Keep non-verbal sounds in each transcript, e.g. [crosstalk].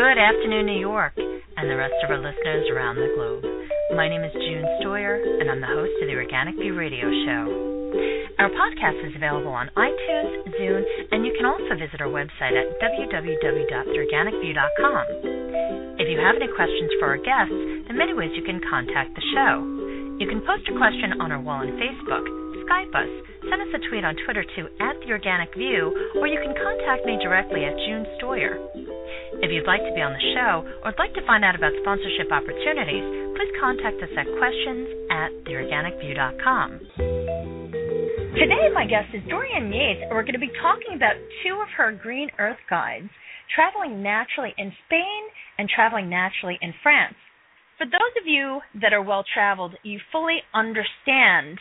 Good afternoon, New York, and the rest of our listeners around the globe. My name is June Stoyer, and I'm the host of the Organic View Radio Show. Our podcast is available on iTunes, Zune, and you can also visit our website at www.theorganicview.com. If you have any questions for our guests, there are many ways you can contact the show. You can post a question on our wall on Facebook, Skype us, send us a tweet on Twitter to at the Organic View, or you can contact me directly at June Stoyer. If you'd like to be on the show or would like to find out about sponsorship opportunities, please contact us at questions at theorganicview.com. Today, my guest is Dorian Yates, and we're going to be talking about two of her Green Earth guides traveling naturally in Spain and traveling naturally in France. For those of you that are well traveled, you fully understand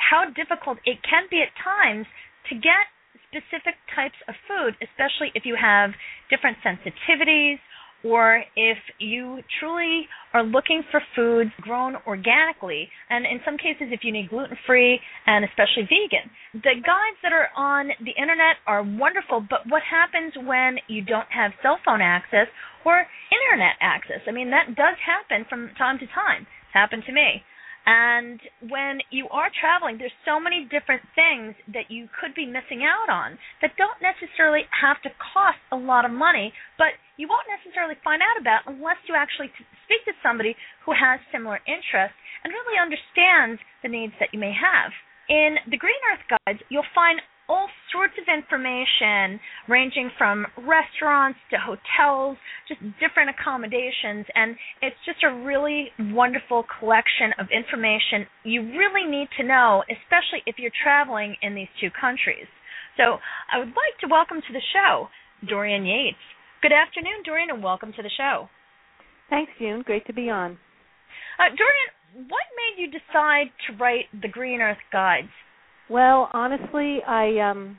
how difficult it can be at times to get specific types of food, especially if you have different sensitivities or if you truly are looking for foods grown organically, and in some cases, if you need gluten free and especially vegan. The guides that are on the internet are wonderful, but what happens when you don't have cell phone access or internet access? I mean, that does happen from time to time. It's happened to me. And when you are traveling, there's so many different things that you could be missing out on that don't necessarily have to cost a lot of money, but you won't necessarily find out about unless you actually speak to somebody who has similar interests and really understands the needs that you may have. In the Green Earth Guides, you'll find all sorts of information ranging from restaurants to hotels, just different accommodations, and it's just a really wonderful collection of information you really need to know, especially if you're traveling in these two countries. So I would like to welcome to the show Dorian Yates. Good afternoon, Dorian, and welcome to the show. Thanks, June. Great to be on. Uh, Dorian, what made you decide to write the Green Earth Guides? Well, honestly, I um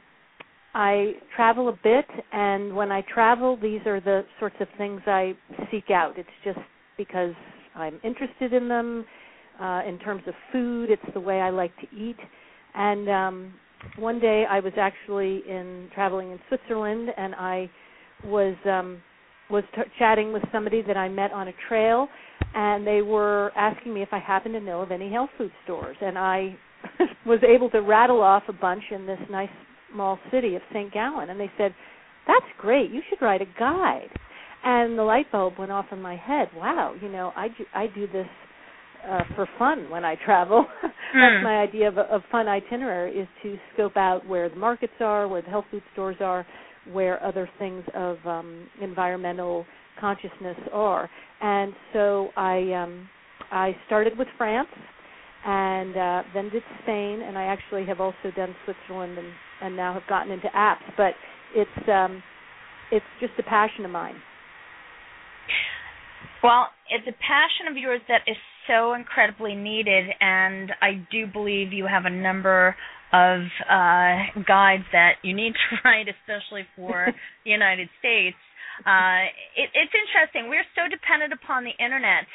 I travel a bit and when I travel these are the sorts of things I seek out. It's just because I'm interested in them uh in terms of food, it's the way I like to eat. And um one day I was actually in traveling in Switzerland and I was um was t- chatting with somebody that I met on a trail and they were asking me if I happened to know of any health food stores and I [laughs] was able to rattle off a bunch in this nice small city of St. Gallen, and they said, "That's great. You should write a guide." And the light bulb went off in my head. Wow, you know, I do, I do this uh, for fun when I travel. [laughs] That's Hmm. my idea of a of fun itinerary is to scope out where the markets are, where the health food stores are, where other things of um, environmental consciousness are. And so I um, I started with France and uh, then did Spain, and I actually have also done Switzerland, and, and now have gotten into apps. But it's um, it's just a passion of mine. Well, it's a passion of yours that is so incredibly needed, and I do believe you have a number of uh, guides that you need to [laughs] write, especially for [laughs] the United States. Uh, it, it's interesting. We're so dependent upon the internet,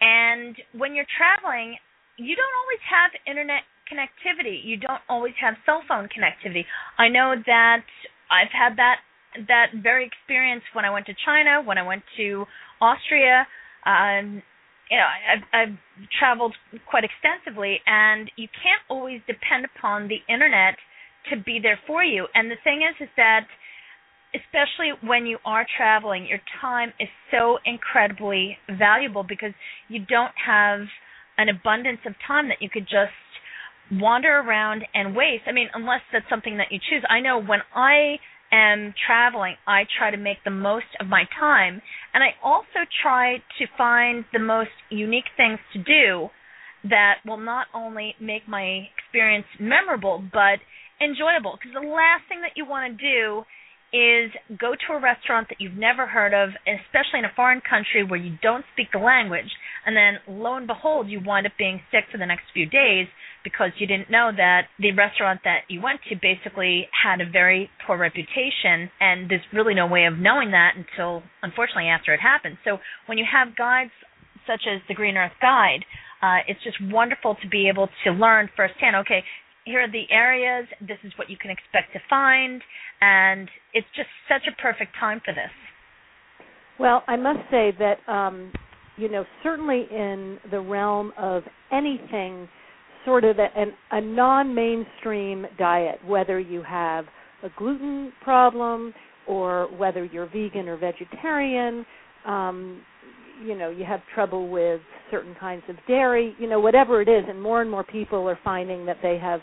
and when you're traveling, you don't always have internet connectivity. You don't always have cell phone connectivity. I know that I've had that that very experience when I went to China, when I went to Austria. Um, you know, I've, I've traveled quite extensively, and you can't always depend upon the internet to be there for you. And the thing is, is that especially when you are traveling, your time is so incredibly valuable because you don't have an abundance of time that you could just wander around and waste. I mean, unless that's something that you choose. I know when I am traveling, I try to make the most of my time, and I also try to find the most unique things to do that will not only make my experience memorable but enjoyable. Because the last thing that you want to do is go to a restaurant that you've never heard of, especially in a foreign country where you don't speak the language, and then lo and behold, you wind up being sick for the next few days because you didn't know that the restaurant that you went to basically had a very poor reputation, and there's really no way of knowing that until, unfortunately, after it happens. So when you have guides such as the Green Earth Guide, uh, it's just wonderful to be able to learn firsthand. Okay, here are the areas. This is what you can expect to find, and it's just such a perfect time for this. Well, I must say that um, you know certainly in the realm of anything sort of a, an, a non-mainstream diet, whether you have a gluten problem or whether you're vegan or vegetarian, um, you know, you have trouble with certain kinds of dairy, you know, whatever it is, and more and more people are finding that they have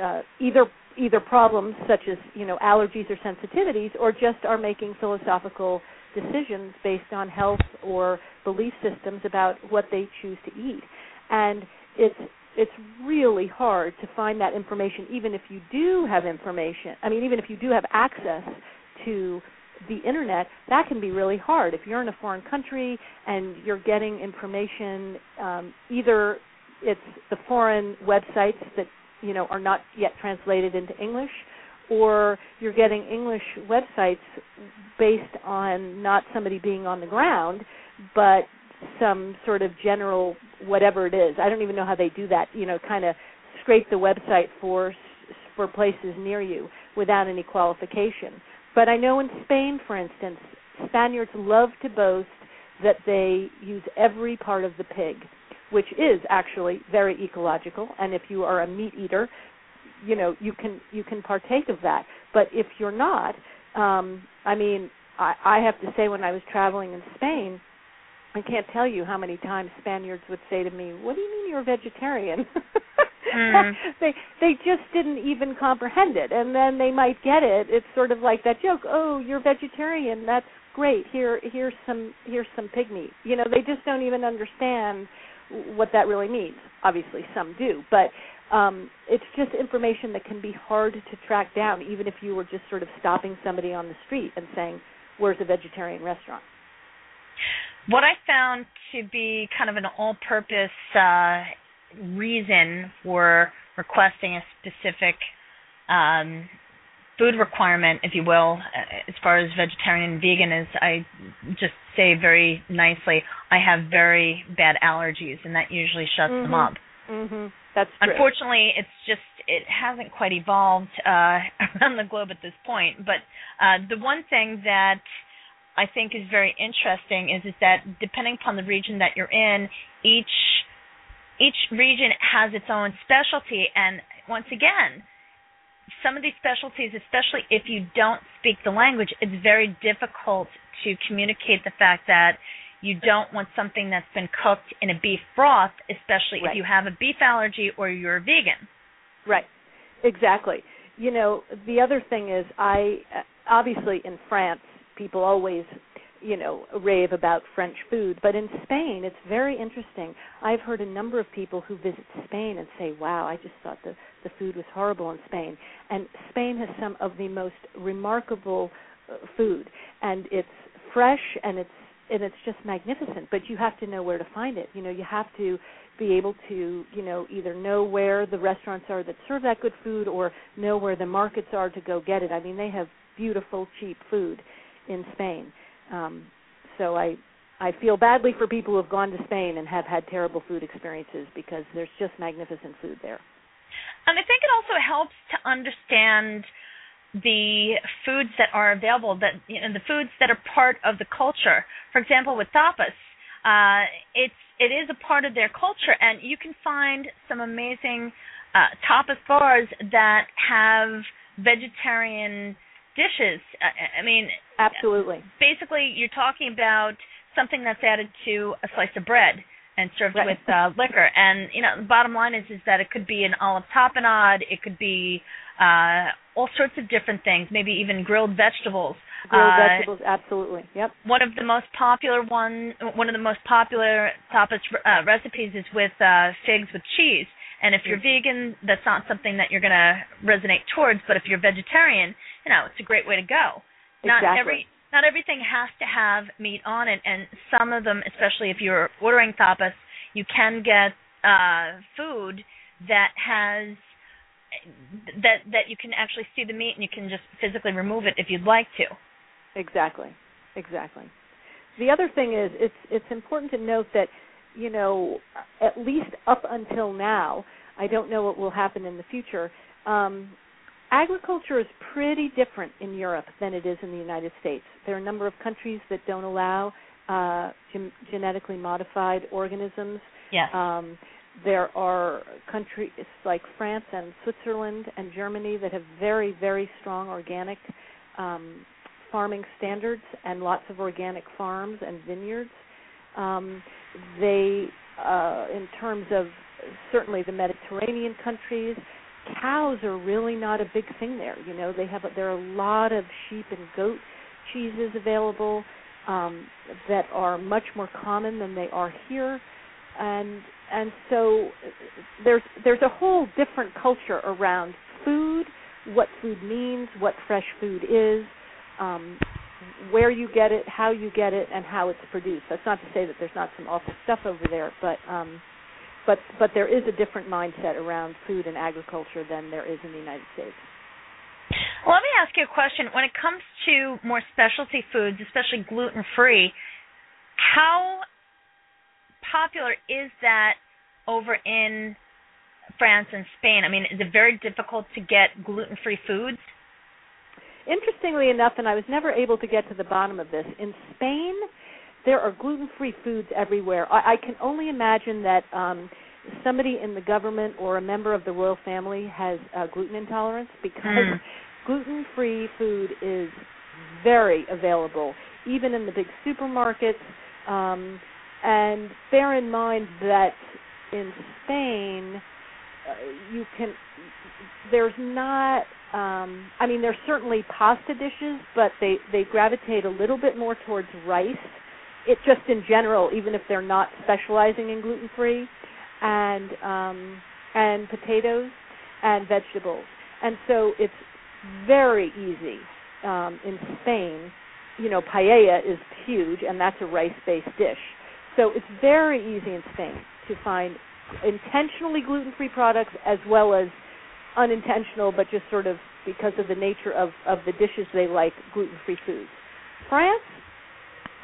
uh, either either problems such as you know allergies or sensitivities, or just are making philosophical decisions based on health or belief systems about what they choose to eat, and it's it's really hard to find that information even if you do have information i mean even if you do have access to the internet that can be really hard. If you're in a foreign country and you're getting information um, either it's the foreign websites that you know are not yet translated into english or you're getting english websites based on not somebody being on the ground but some sort of general whatever it is. I don't even know how they do that. You know, kind of scrape the website for for places near you without any qualification. But I know in Spain, for instance, Spaniards love to boast that they use every part of the pig, which is actually very ecological. And if you are a meat eater, you know you can you can partake of that. But if you're not, um, I mean, I, I have to say when I was traveling in Spain, I can't tell you how many times Spaniards would say to me, "What do you mean you're a vegetarian?" mm. [laughs] they they just didn't even comprehend it, and then they might get it. It's sort of like that joke, "Oh, you're vegetarian. That's great. Here here's some here's some pig meat." You know, they just don't even understand what that really means. Obviously, some do, but um it's just information that can be hard to track down even if you were just sort of stopping somebody on the street and saying, "Where's a vegetarian restaurant?" what I found to be kind of an all-purpose uh, reason for requesting a specific um, food requirement, if you will, uh, as far as vegetarian and vegan, is I just say very nicely, I have very bad allergies, and that usually shuts mm-hmm. them up. Mm-hmm. That's true. Unfortunately, it's just it hasn't quite evolved uh, [laughs] around the globe at this point. But uh, the one thing that I think is very interesting is is that depending upon the region that you're in, each each region has its own specialty and once again, some of these specialties, especially if you don't speak the language, it's very difficult to communicate the fact that you don't want something that's been cooked in a beef broth, especially right. if you have a beef allergy or you're a vegan. Right. Exactly. You know, the other thing is I obviously in France people always you know rave about french food but in spain it's very interesting i've heard a number of people who visit spain and say wow i just thought the the food was horrible in spain and spain has some of the most remarkable uh, food and it's fresh and it's and it's just magnificent but you have to know where to find it you know you have to be able to you know either know where the restaurants are that serve that good food or know where the markets are to go get it i mean they have beautiful cheap food in Spain. Um, so I I feel badly for people who have gone to Spain and have had terrible food experiences because there's just magnificent food there. And I think it also helps to understand the foods that are available that you know the foods that are part of the culture. For example, with tapas, uh, it's it is a part of their culture, and you can find some amazing uh, tapas bars that have vegetarian dishes. I, I mean, absolutely. Basically, you're talking about something that's added to a slice of bread and served right. with uh, liquor. And you know, the bottom line is is that it could be an olive tapenade, it could be uh, all sorts of different things, maybe even grilled vegetables. Grilled uh, vegetables, absolutely. Yep. One of the most popular one, one of the most popular tapas uh, recipes is with uh, figs with cheese. And if you're mm-hmm. vegan, that's not something that you're going to resonate towards. But if you're vegetarian, you know, it's a great way to go. Not exactly. every not everything has to have meat on it, and some of them, especially if you're ordering tapas, you can get uh, food that has that that you can actually see the meat and you can just physically remove it if you'd like to. Exactly, exactly. The other thing is it's it's important to note that you know at least up until now, I don't know what will happen in the future. Um, agriculture is pretty different in Europe than it is in the United States. There are a number of countries that don't allow uh, gen- genetically modified organisms. Yes. Um, there are countries like France and Switzerland and Germany that have very, very strong organic um, farming standards and lots of organic farms and vineyards. Um, they, uh, in terms of certainly the Mediterranean countries, cows are really not a big thing there. You know, they have there are a lot of sheep and goat cheeses available um, that are much more common than they are here, and and so there's there's a whole different culture around food, what food means, what fresh food is, um, where you get it, how you get it, and how it's produced. That's not to say that there's not some awful stuff over there, but um, but but there is a different mindset around food and agriculture than there is in the United States. Well, let me ask you a question. When it comes to more specialty foods, especially gluten free, how popular is that over in France and Spain? I mean, is it very difficult to get gluten free foods? Interestingly enough, and I was never able to get to the bottom of this, in Spain, there are gluten free foods everywhere. I, I can only imagine that um, somebody in the government or a member of the royal family has uh, gluten intolerance because mm. gluten free food is very available, even in the big supermarkets. Um, and bear in mind that in Spain, uh, you can there's not um I mean there's certainly pasta dishes, but they they gravitate a little bit more towards rice. It just in general, even if they're not specializing in gluten free, and um and potatoes and vegetables. And so it's very easy um in Spain. You know, paella is huge and that's a rice-based dish. So it's very easy in Spain to find intentionally gluten-free products as well as unintentional, but just sort of because of the nature of, of the dishes they like, gluten-free foods. France,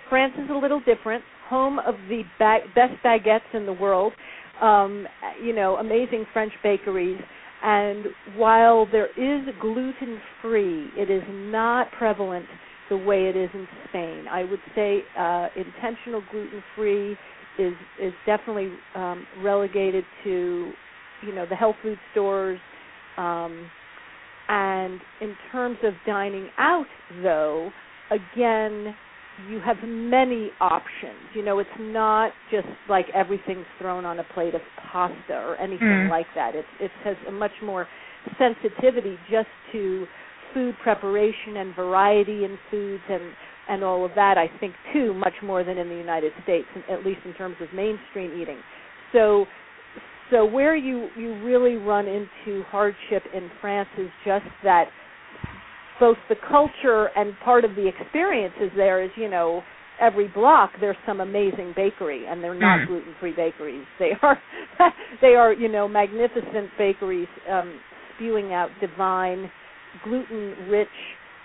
France is a little different. Home of the best baguettes in the world. Um, you know, amazing French bakeries. And while there is gluten-free, it is not prevalent the way it is in Spain. I would say uh, intentional gluten-free is is definitely um, relegated to you know the health food stores. Um, and in terms of dining out, though, again, you have many options. You know, it's not just like everything's thrown on a plate of pasta or anything mm. like that. It it has a much more sensitivity just to food preparation and variety in foods and and all of that, I think too, much more than in the United States, at least in terms of mainstream eating. So, so where you you really run into hardship in France is just that both the culture and part of the experience is there is you know every block there's some amazing bakery and they're not mm. gluten free bakeries [laughs] they are they are you know magnificent bakeries um spewing out divine gluten rich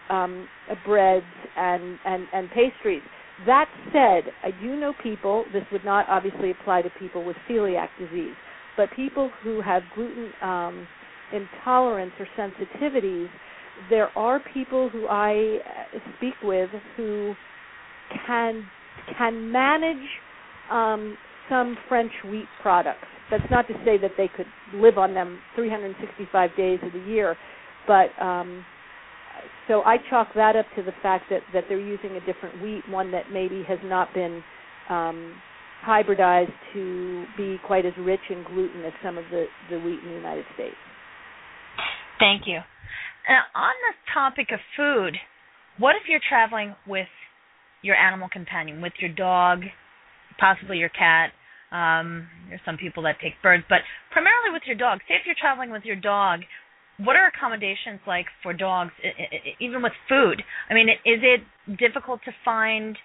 um, breads and, and, and pastries. That said, I do know people, this would not obviously apply to people with celiac disease, but people who have gluten um, intolerance or sensitivities, there are people who I uh, speak with who can can manage um, some French wheat products. That's not to say that they could live on them 365 days of the year, but um, so I chalk that up to the fact that that they're using a different wheat, one that maybe has not been um, hybridized to be quite as rich in gluten as some of the the wheat in the United States. Thank you. Now, on the topic of food, what if you're traveling with your animal companion, with your dog, possibly your cat? Um, there's some people that take birds, but primarily with your dog. Say if you're traveling with your dog, what are accommodations like for dogs, even with food? I mean, is it difficult to find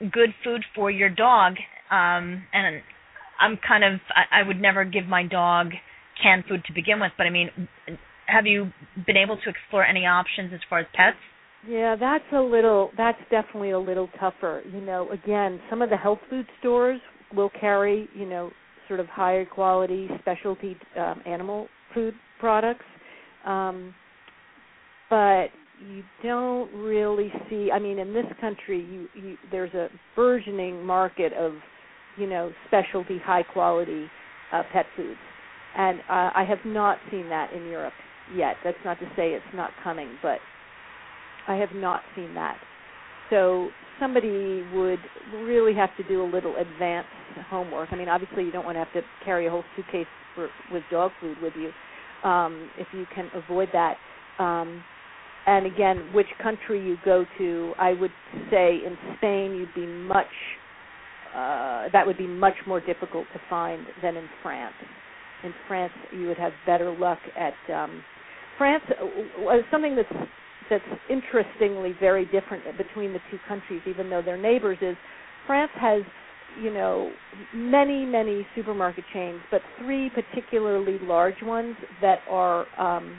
good food for your dog? Um, and I'm kind of, I, would never give my dog canned food to begin with, but I mean, have you been able to explore any options as far as pets? Yeah, that's a little, that's definitely a little tougher. You know, again, some of the health food stores will carry, you know, sort of higher quality specialty um, animal food products um, but you don't really see. I mean, in this country, you, you there's a burgeoning market of, you know, specialty, high quality uh, pet foods, and uh, I have not seen that in Europe yet. That's not to say it's not coming, but I have not seen that. So somebody would really have to do a little advanced homework. I mean, obviously you don't want to have to carry a whole suitcase for, with dog food with you. Um, if you can avoid that. Um, and again, which country you go to, I would say in Spain you'd be much uh, that would be much more difficult to find than in France. In France, you would have better luck at um, France. Uh, something that's that's interestingly very different between the two countries, even though they're neighbors, is France has you know many many supermarket chains, but three particularly large ones that are um,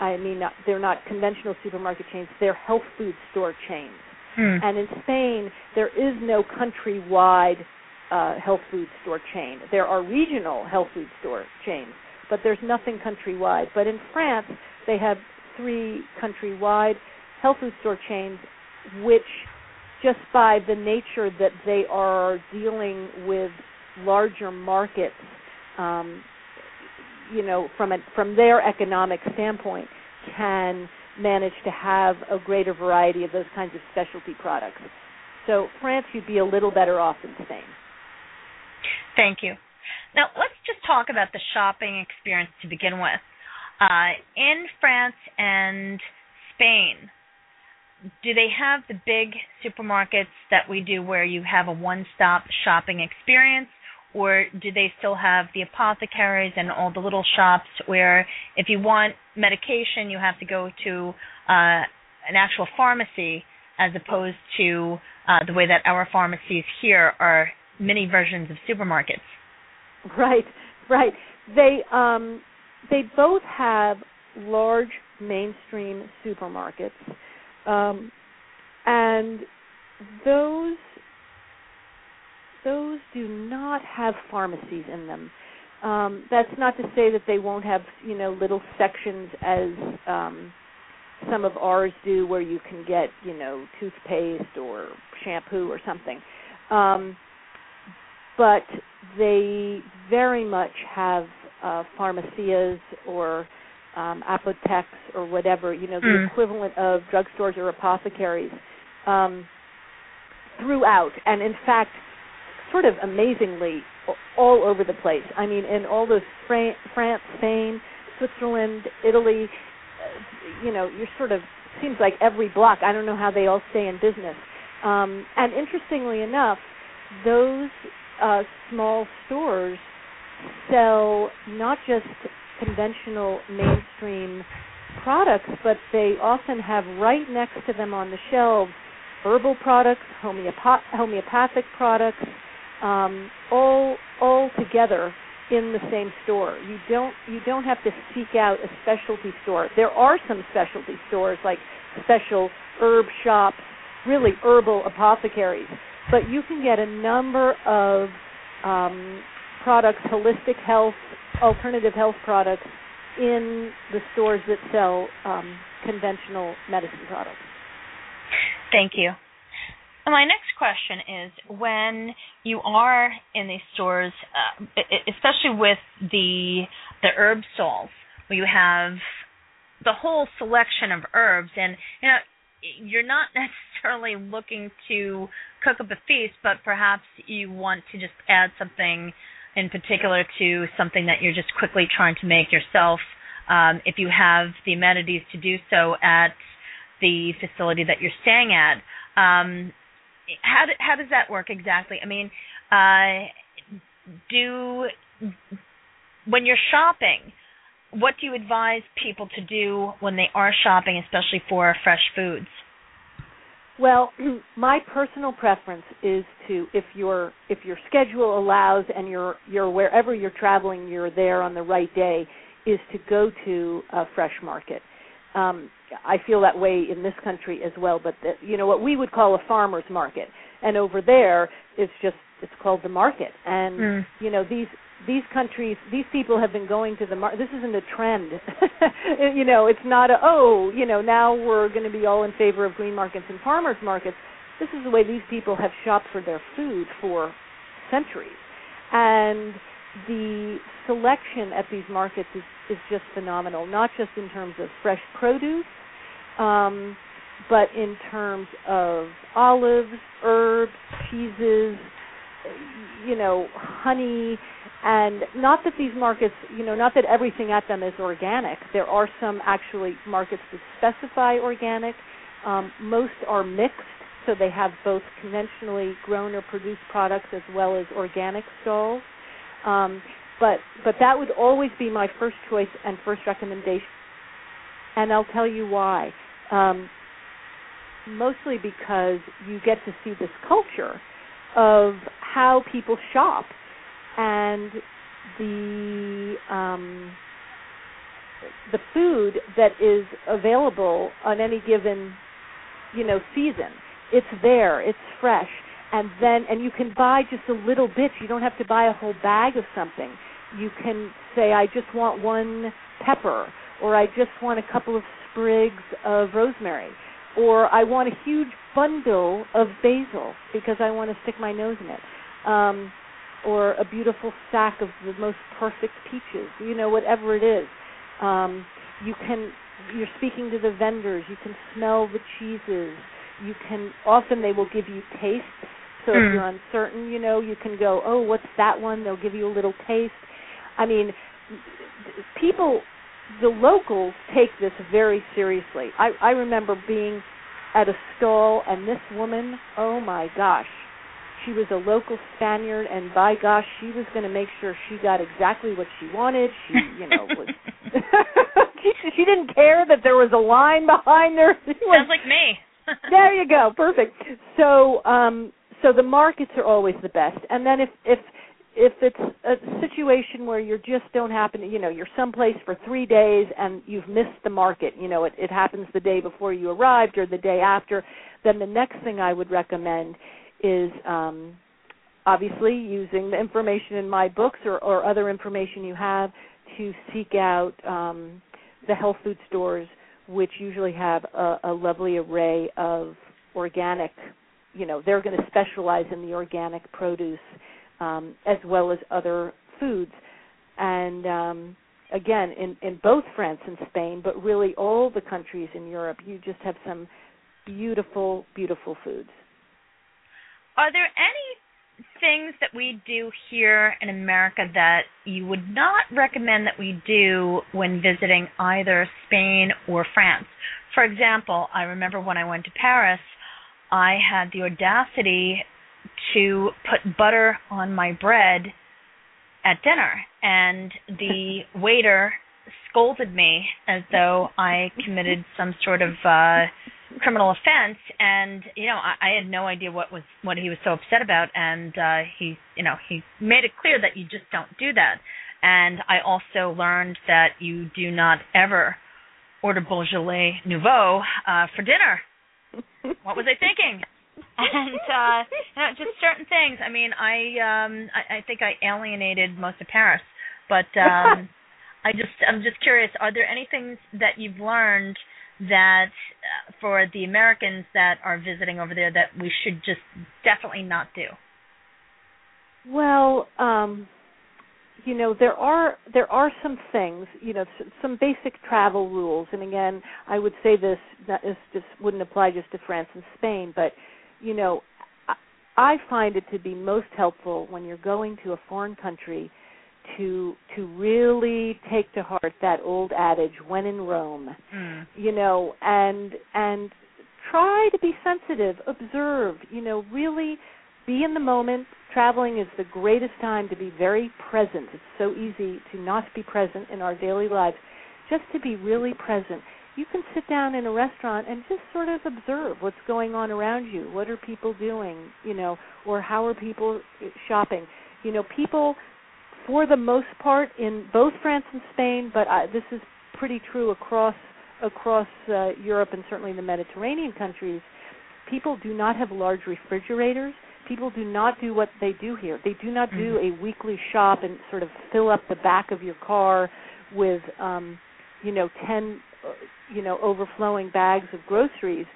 I mean they're not conventional supermarket chains; they're health food store chains. Hmm. And in Spain, there is no countrywide uh, health food store chain. There are regional health food store chains, but there's nothing countrywide. But in France, they have three countrywide health food store chains, which just by the nature that they are dealing with larger markets, um, you know, from a, from their economic standpoint, can manage to have a greater variety of those kinds of specialty products. So France, you'd be a little better off than Spain. Thank you. Now let's just talk about the shopping experience to begin with. Uh, in France and Spain, do they have the big supermarkets that we do where you have a one-stop shopping experience or do they still have the apothecaries and all the little shops where if you want medication you have to go to uh, an actual pharmacy as opposed to uh, the way that our pharmacies here are mini versions of supermarkets? Right right. They um they both have large mainstream supermarkets um, and those those do not have pharmacies in them. Um, that's not to say that they won't have you know little sections as um, some of ours do, where you can get you know toothpaste or shampoo or something. Um, but they very much have uh, pharmacias or um, apotheques or whatever, you know, the mm. equivalent of drugstores or apothecaries um, throughout. And in fact, sort of amazingly, all over the place. I mean, in all those Fra- France, Spain, Switzerland, Italy, uh, you know, you're sort of seems like every block. I don't know how they all stay in business. Um, and interestingly enough, those uh, small stores sell not just conventional mainstream products, but they often have right next to them on the shelves herbal products, homeopath- homeopathic products, um, all all together in the same store. You don't you don't have to seek out a specialty store. There are some specialty stores like special herb shops, really herbal apothecaries, but you can get a number of um, products, holistic health, alternative health products in the stores that sell um, conventional medicine products. Thank you. My next question is when you are in these stores, uh, especially with the the herb stalls, where you have the whole selection of herbs, and you know you're not [laughs] necessarily looking to cook up a feast, but perhaps you want to just add something in particular to something that you're just quickly trying to make yourself. Um, if you have the amenities to do so at the facility that you're staying at, um, how how does that work exactly? I mean, uh, do when you're shopping, what do you advise people to do when they are shopping, especially for fresh foods? Well, [clears throat] my personal preference is to if your if your schedule allows and you're you're wherever you're traveling, you're there on the right day, is to go to a fresh market. Um, I feel that way in this country as well, but the, you know what we would call a farmers market. and over there it's just it's called the market. And Mm. you know these these countries these people have been going to the market this isn't a trend. [laughs] You know it's not a oh you know now we're going to be all in favor of green markets and farmers markets. This is the way these people have shopped for their food for centuries. And the selection at these markets is is just phenomenal not just in terms of fresh produce um but in terms of olives herbs cheeses you know honey and not that these markets you know not that everything at them is organic. There are some actually markets that specify organic. Um, most are mixed so they have both conventionally grown or produced products as well as organic stalls. Um, but but that would always be my first choice and first recommendation. And I'll tell you why. Um, mostly because you get to see this culture of how people shop and the um, the food that is available on any given you know season. It's there, it's fresh, and then and you can buy just a little bit. You don't have to buy a whole bag of something. You can say, I just want one pepper, or I just want a couple of sprigs of rosemary, or I want a huge bundle of basil because I want to stick my nose in it. Um, or a beautiful sack of the most perfect peaches, you know, whatever it is. Um, you can you're speaking to the vendors, you can smell the cheeses. You can often they will give you tastes. So if Mm. you're uncertain, you know, you can go, "Oh, what's that one?" They'll give you a little taste. I mean, people the locals take this very seriously. I I remember being at a stall and this woman, oh my gosh, she was a local Spaniard and by gosh, she was going to make sure she got exactly what she wanted. She, you know, was [laughs] [laughs] she, she didn't care that there was a line behind her. [laughs] She was- Sounds like me. there you go perfect so um so the markets are always the best and then if if if it's a situation where you just don't happen to you know you're someplace for three days and you've missed the market you know it it happens the day before you arrived or the day after then the next thing i would recommend is um obviously using the information in my books or or other information you have to seek out um the health food stores which usually have a, a lovely array of organic you know they're going to specialize in the organic produce um, as well as other foods. And um, again in, in both france and spain but really all the countries in europe you just have some beautiful beautiful foods Are there any things that we do here in America that you would not recommend that we do when visiting either Spain or France? For example, I remember when I went to Paris, I had the audacity to put butter on my bread at dinner, and the [laughs] waiter scolded me as though I committed some sort of uh criminal offense and you know I, I had no idea what was what he was so upset about and uh he you know he made it clear that you just don't do that and I also learned that you do not ever order Beaujolais Nouveau uh for dinner. What was I thinking? [laughs] and uh you know just certain things. I mean I um I, I think I alienated most of Paris, but [laughs] um I just I'm just curious are there any things that you've learned that uh, for the Americans that are visiting over there that we should just definitely not do? Well, um, you know there are there are some things, you know, some basic travel rules, and again, I would say this that is just wouldn't apply just to France and Spain, but you know, I, I find it to be most helpful when you're going to a foreign country to to really take to heart that old adage, "When in Rome." Mm. you know and and try to be sensitive observe you know really be in the moment. Traveling is the greatest time to be very present. It's so easy to not be present in our daily lives. Just to be really present. You can sit down in a restaurant and just sort of observe what's going on around you. What are people doing you know or how are people shopping? You know people for the most part in both France and Spain but I, this is pretty true across across uh, Europe and certainly the Mediterranean countries, people do not have large refrigerators. People do not do what they do here. They do not do Mm-hmm. a weekly shop and sort of fill up the back of your car with um you know 10 uh, you know overflowing bags of groceries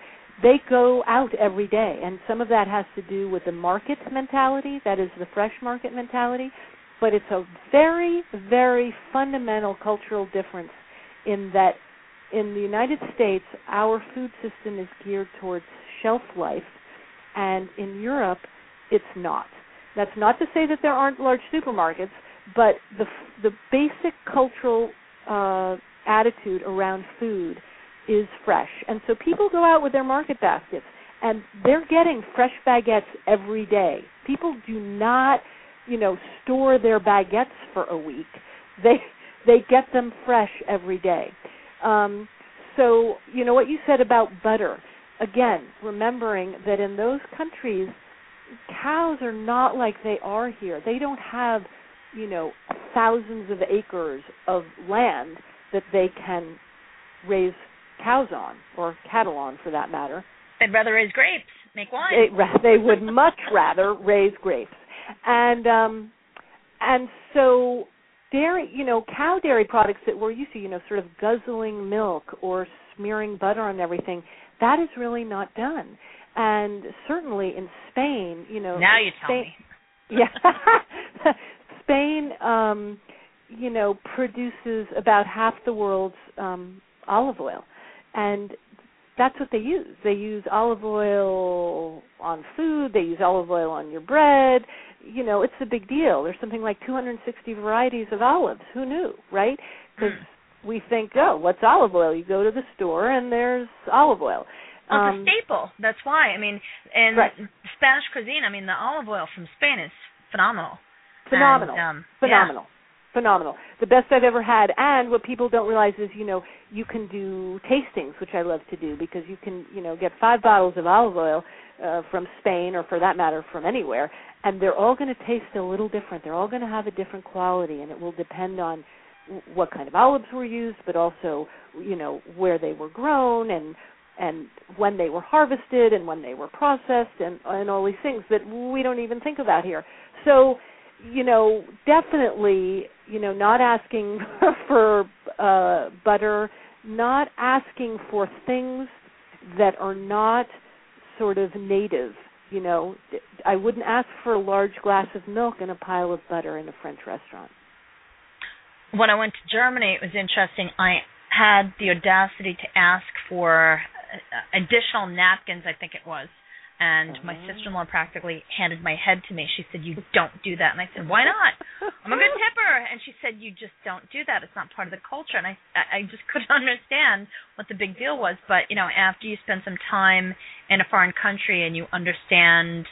they go out every day and some of that has to do with the market mentality that is the fresh market mentality but it's a very very fundamental cultural difference in that in the United States our food system is geared towards shelf life and in Europe it's not that's not to say that there aren't large supermarkets but the the basic cultural uh attitude around food is fresh. And so people go out with their market baskets and they're getting fresh baguettes every day. People do not, you know, store their baguettes for a week. They they get them fresh every day. Um so, you know what you said about butter. Again, remembering that in those countries cows are not like they are here. They don't have, you know, thousands of acres of land that they can raise cows on or cattle on for that matter. They'd rather raise grapes, make wine. They, they would much rather raise grapes. And um and so dairy, you know, cow dairy products that we're used to, you know, sort of guzzling milk or smearing butter on everything, that is really not done. And certainly in Spain, you know, now you tell me. [laughs] yeah. Spain um you know produces about half the world's um olive oil and that's what they use. They use olive oil on food. They use olive oil on your bread. You know it's a big deal. There's something like 260 varieties of olives. Who knew right? Because Mm. we think oh what's olive oil? You go to the store and there's olive oil. Well, um, it's a staple. That's why. I mean, in Right. Spanish cuisine, I mean, the olive oil from Spain is phenomenal. phenomenal. And, um, phenomenal phenomenal. The best i've ever had. And what people don't realize is you know you can do tastings which i love to do because you can you know get five bottles of olive oil uh, from spain or for that matter from anywhere and they're all going to taste a little different. They're all going to have a different quality and it will depend on what kind of olives were used but also you know where they were grown and and when they were harvested and when they were processed and and all these things that we don't even think about here. So you know definitely you know not asking [laughs] for uh butter not asking for things that are not sort of native you know i wouldn't ask for a large glass of milk and a pile of butter in a french restaurant when I went to Germany, it was interesting. I had the audacity to ask for uh, additional napkins, I think it was. And my Oh. sister-in-law practically handed my head to me. She said, "You don't do that." And I said, "Why not? I'm a good [laughs] tipper." And she said, "You just don't do that. It's not part of the culture." And I, I just [laughs] couldn't understand what the big deal was. But you know, after you spend some time in a foreign country and you understand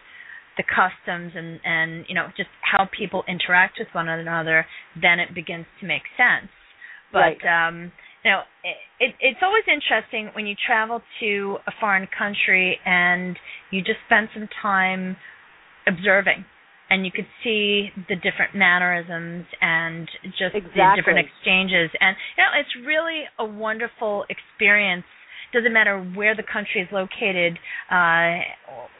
the customs and and you know just how people interact with one another, then it begins to make sense. But um, you know, it, it it's always interesting when you travel to a foreign country and you just spend some time observing and you could see the different mannerisms and just the different exchanges. And you know it's really a wonderful experience doesn't matter where the country is located, uh,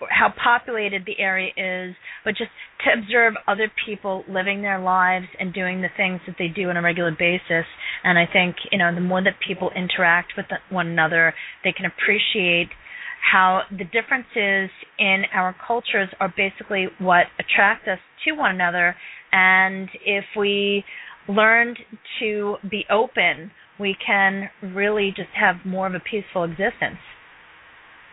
how populated the area is, but just to observe other people living their lives and doing the things that they do on a regular basis. And I think you know the more that people interact with one another, they can appreciate how the differences in our cultures are basically what attract us to one another. And if we learned to be open we can really just have more of a peaceful existence.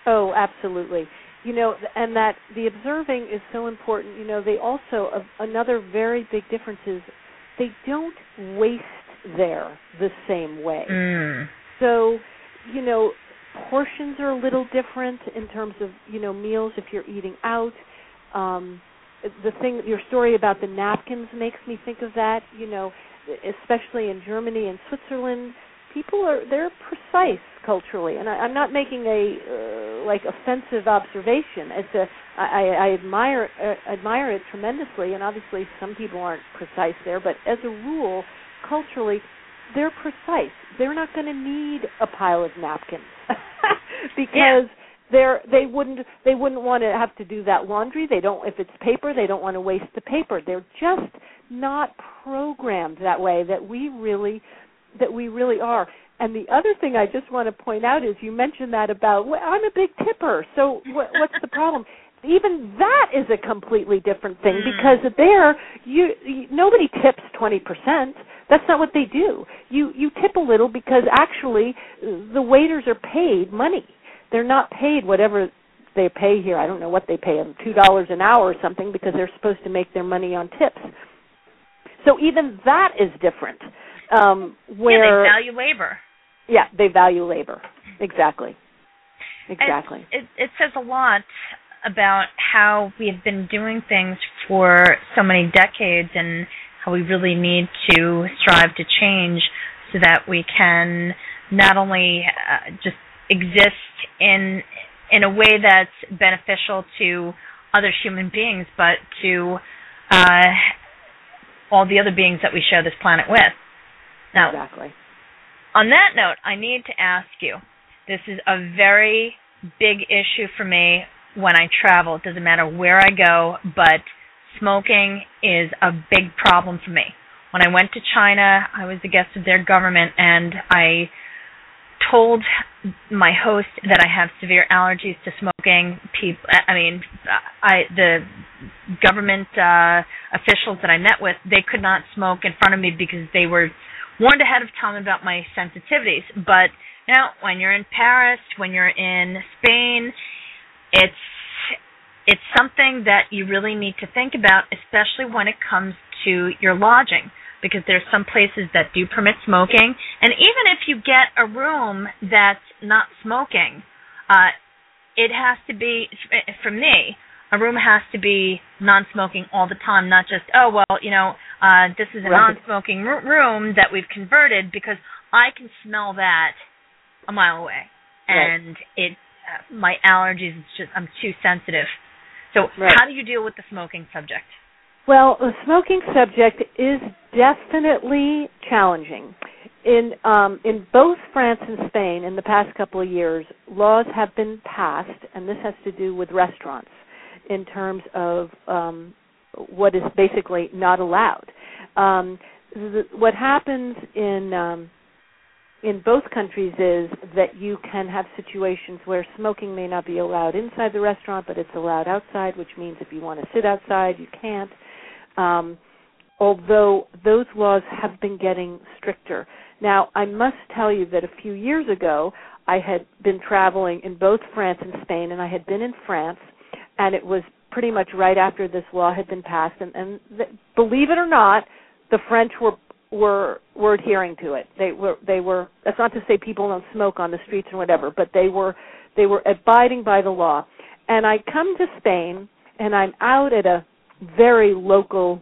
Oh, absolutely. You know, and that the observing is so important. You know, they also uh, another very big difference is they don't waste there the same way. Mm. So, you know, portions are a little different in terms of you know meals if you're eating out. Um, the thing, your story about the napkins makes me think of that. You know, especially in Germany and Switzerland, people are they're precise culturally, and I, I'm not making a uh, like offensive observation. It's a I, I admire uh, admire it tremendously, and obviously some people aren't precise there, but as a rule, culturally, they're precise. They're not going to need a pile of napkins. [laughs] Because they're they wouldn't they wouldn't want to have to do that laundry. They don't if it's paper they don't want to waste the paper. They're just not programmed that way that we really that we really are and the other thing i just want to point out is you mentioned that about well, i'm a big tipper so what, what's the problem even that is a completely different thing Mm. because there you, you nobody tips 20%. That's not what they do. You you tip a little because actually the waiters are paid money. They're not paid whatever they pay here. I don't know what they pay them, $2 an hour or something because they're supposed to make their money on tips. So even that is different. Um where yeah, they value labor. yeah, they value labor. Exactly. Exactly. And it, it says a lot about how we have been doing things for so many decades and how we really need to strive to change so that we can not only uh, just exist in in a way that's beneficial to other human beings but to uh, all the other beings that we share this planet with. Now, exactly. on that note, I need to ask you this is a very big issue for me when I travel. It doesn't matter where I go, but smoking is a big problem for me. When I went to China, I was the guest of their government, and I told my host that I have severe allergies to smoking. People, I mean, I the government uh, officials that I met with, they could not smoke in front of me because they were warned ahead of time about my sensitivities. But you now, when you're in Paris, when you're in Spain, it's it's something that you really need to think about, especially when it comes to your lodging, because there's some places that do permit smoking, and even if you get a room that's not smoking, uh, it has to be for me. A room has to be non-smoking all the time, not just oh well, you know, uh, this is a Right. non-smoking r- room that we've converted because I can smell that a mile away, Right. and it uh, my allergies. It's just I'm too sensitive. So Right. how do you deal with the smoking subject? Well, the smoking subject is definitely challenging. In um, in both France and Spain, in the past couple of years, laws have been passed, and this has to do with restaurants, in terms of um, what is basically not allowed. Um, the, what happens in um, in both countries is that you can have situations where smoking may not be allowed inside the restaurant, but it's allowed outside, which means if you want to sit outside, you can't. Um, although those laws have been getting stricter. Now, I must tell you that a few years ago, I had been traveling in both France and Spain, and I had been in France, and it was pretty much right after this law had been passed. And, and th- believe it or not, the French were were were adhering to it. They were they were. That's not to say people don't smoke on the streets and whatever, but they were they were abiding by the law. And I come to Spain, and I'm out at a very local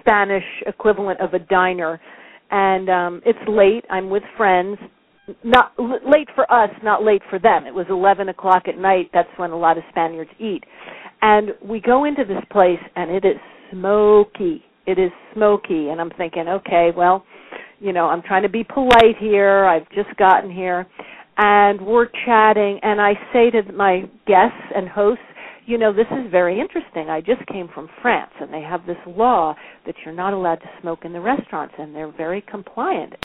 Spanish equivalent of a diner, and um, it's late. I'm with friends. Not l- late for us, not late for them. It was 11 o'clock at night. That's when a lot of Spaniards eat. And we go into this place, and it is smoky. It is smoky, and I'm thinking, okay, well, you know, I'm trying to be polite here. I've just gotten here, and we're chatting, and I say to my guests and hosts, you know, this is very interesting. I just came from France, and they have this law that you're not allowed to smoke in the restaurants, and they're very compliant.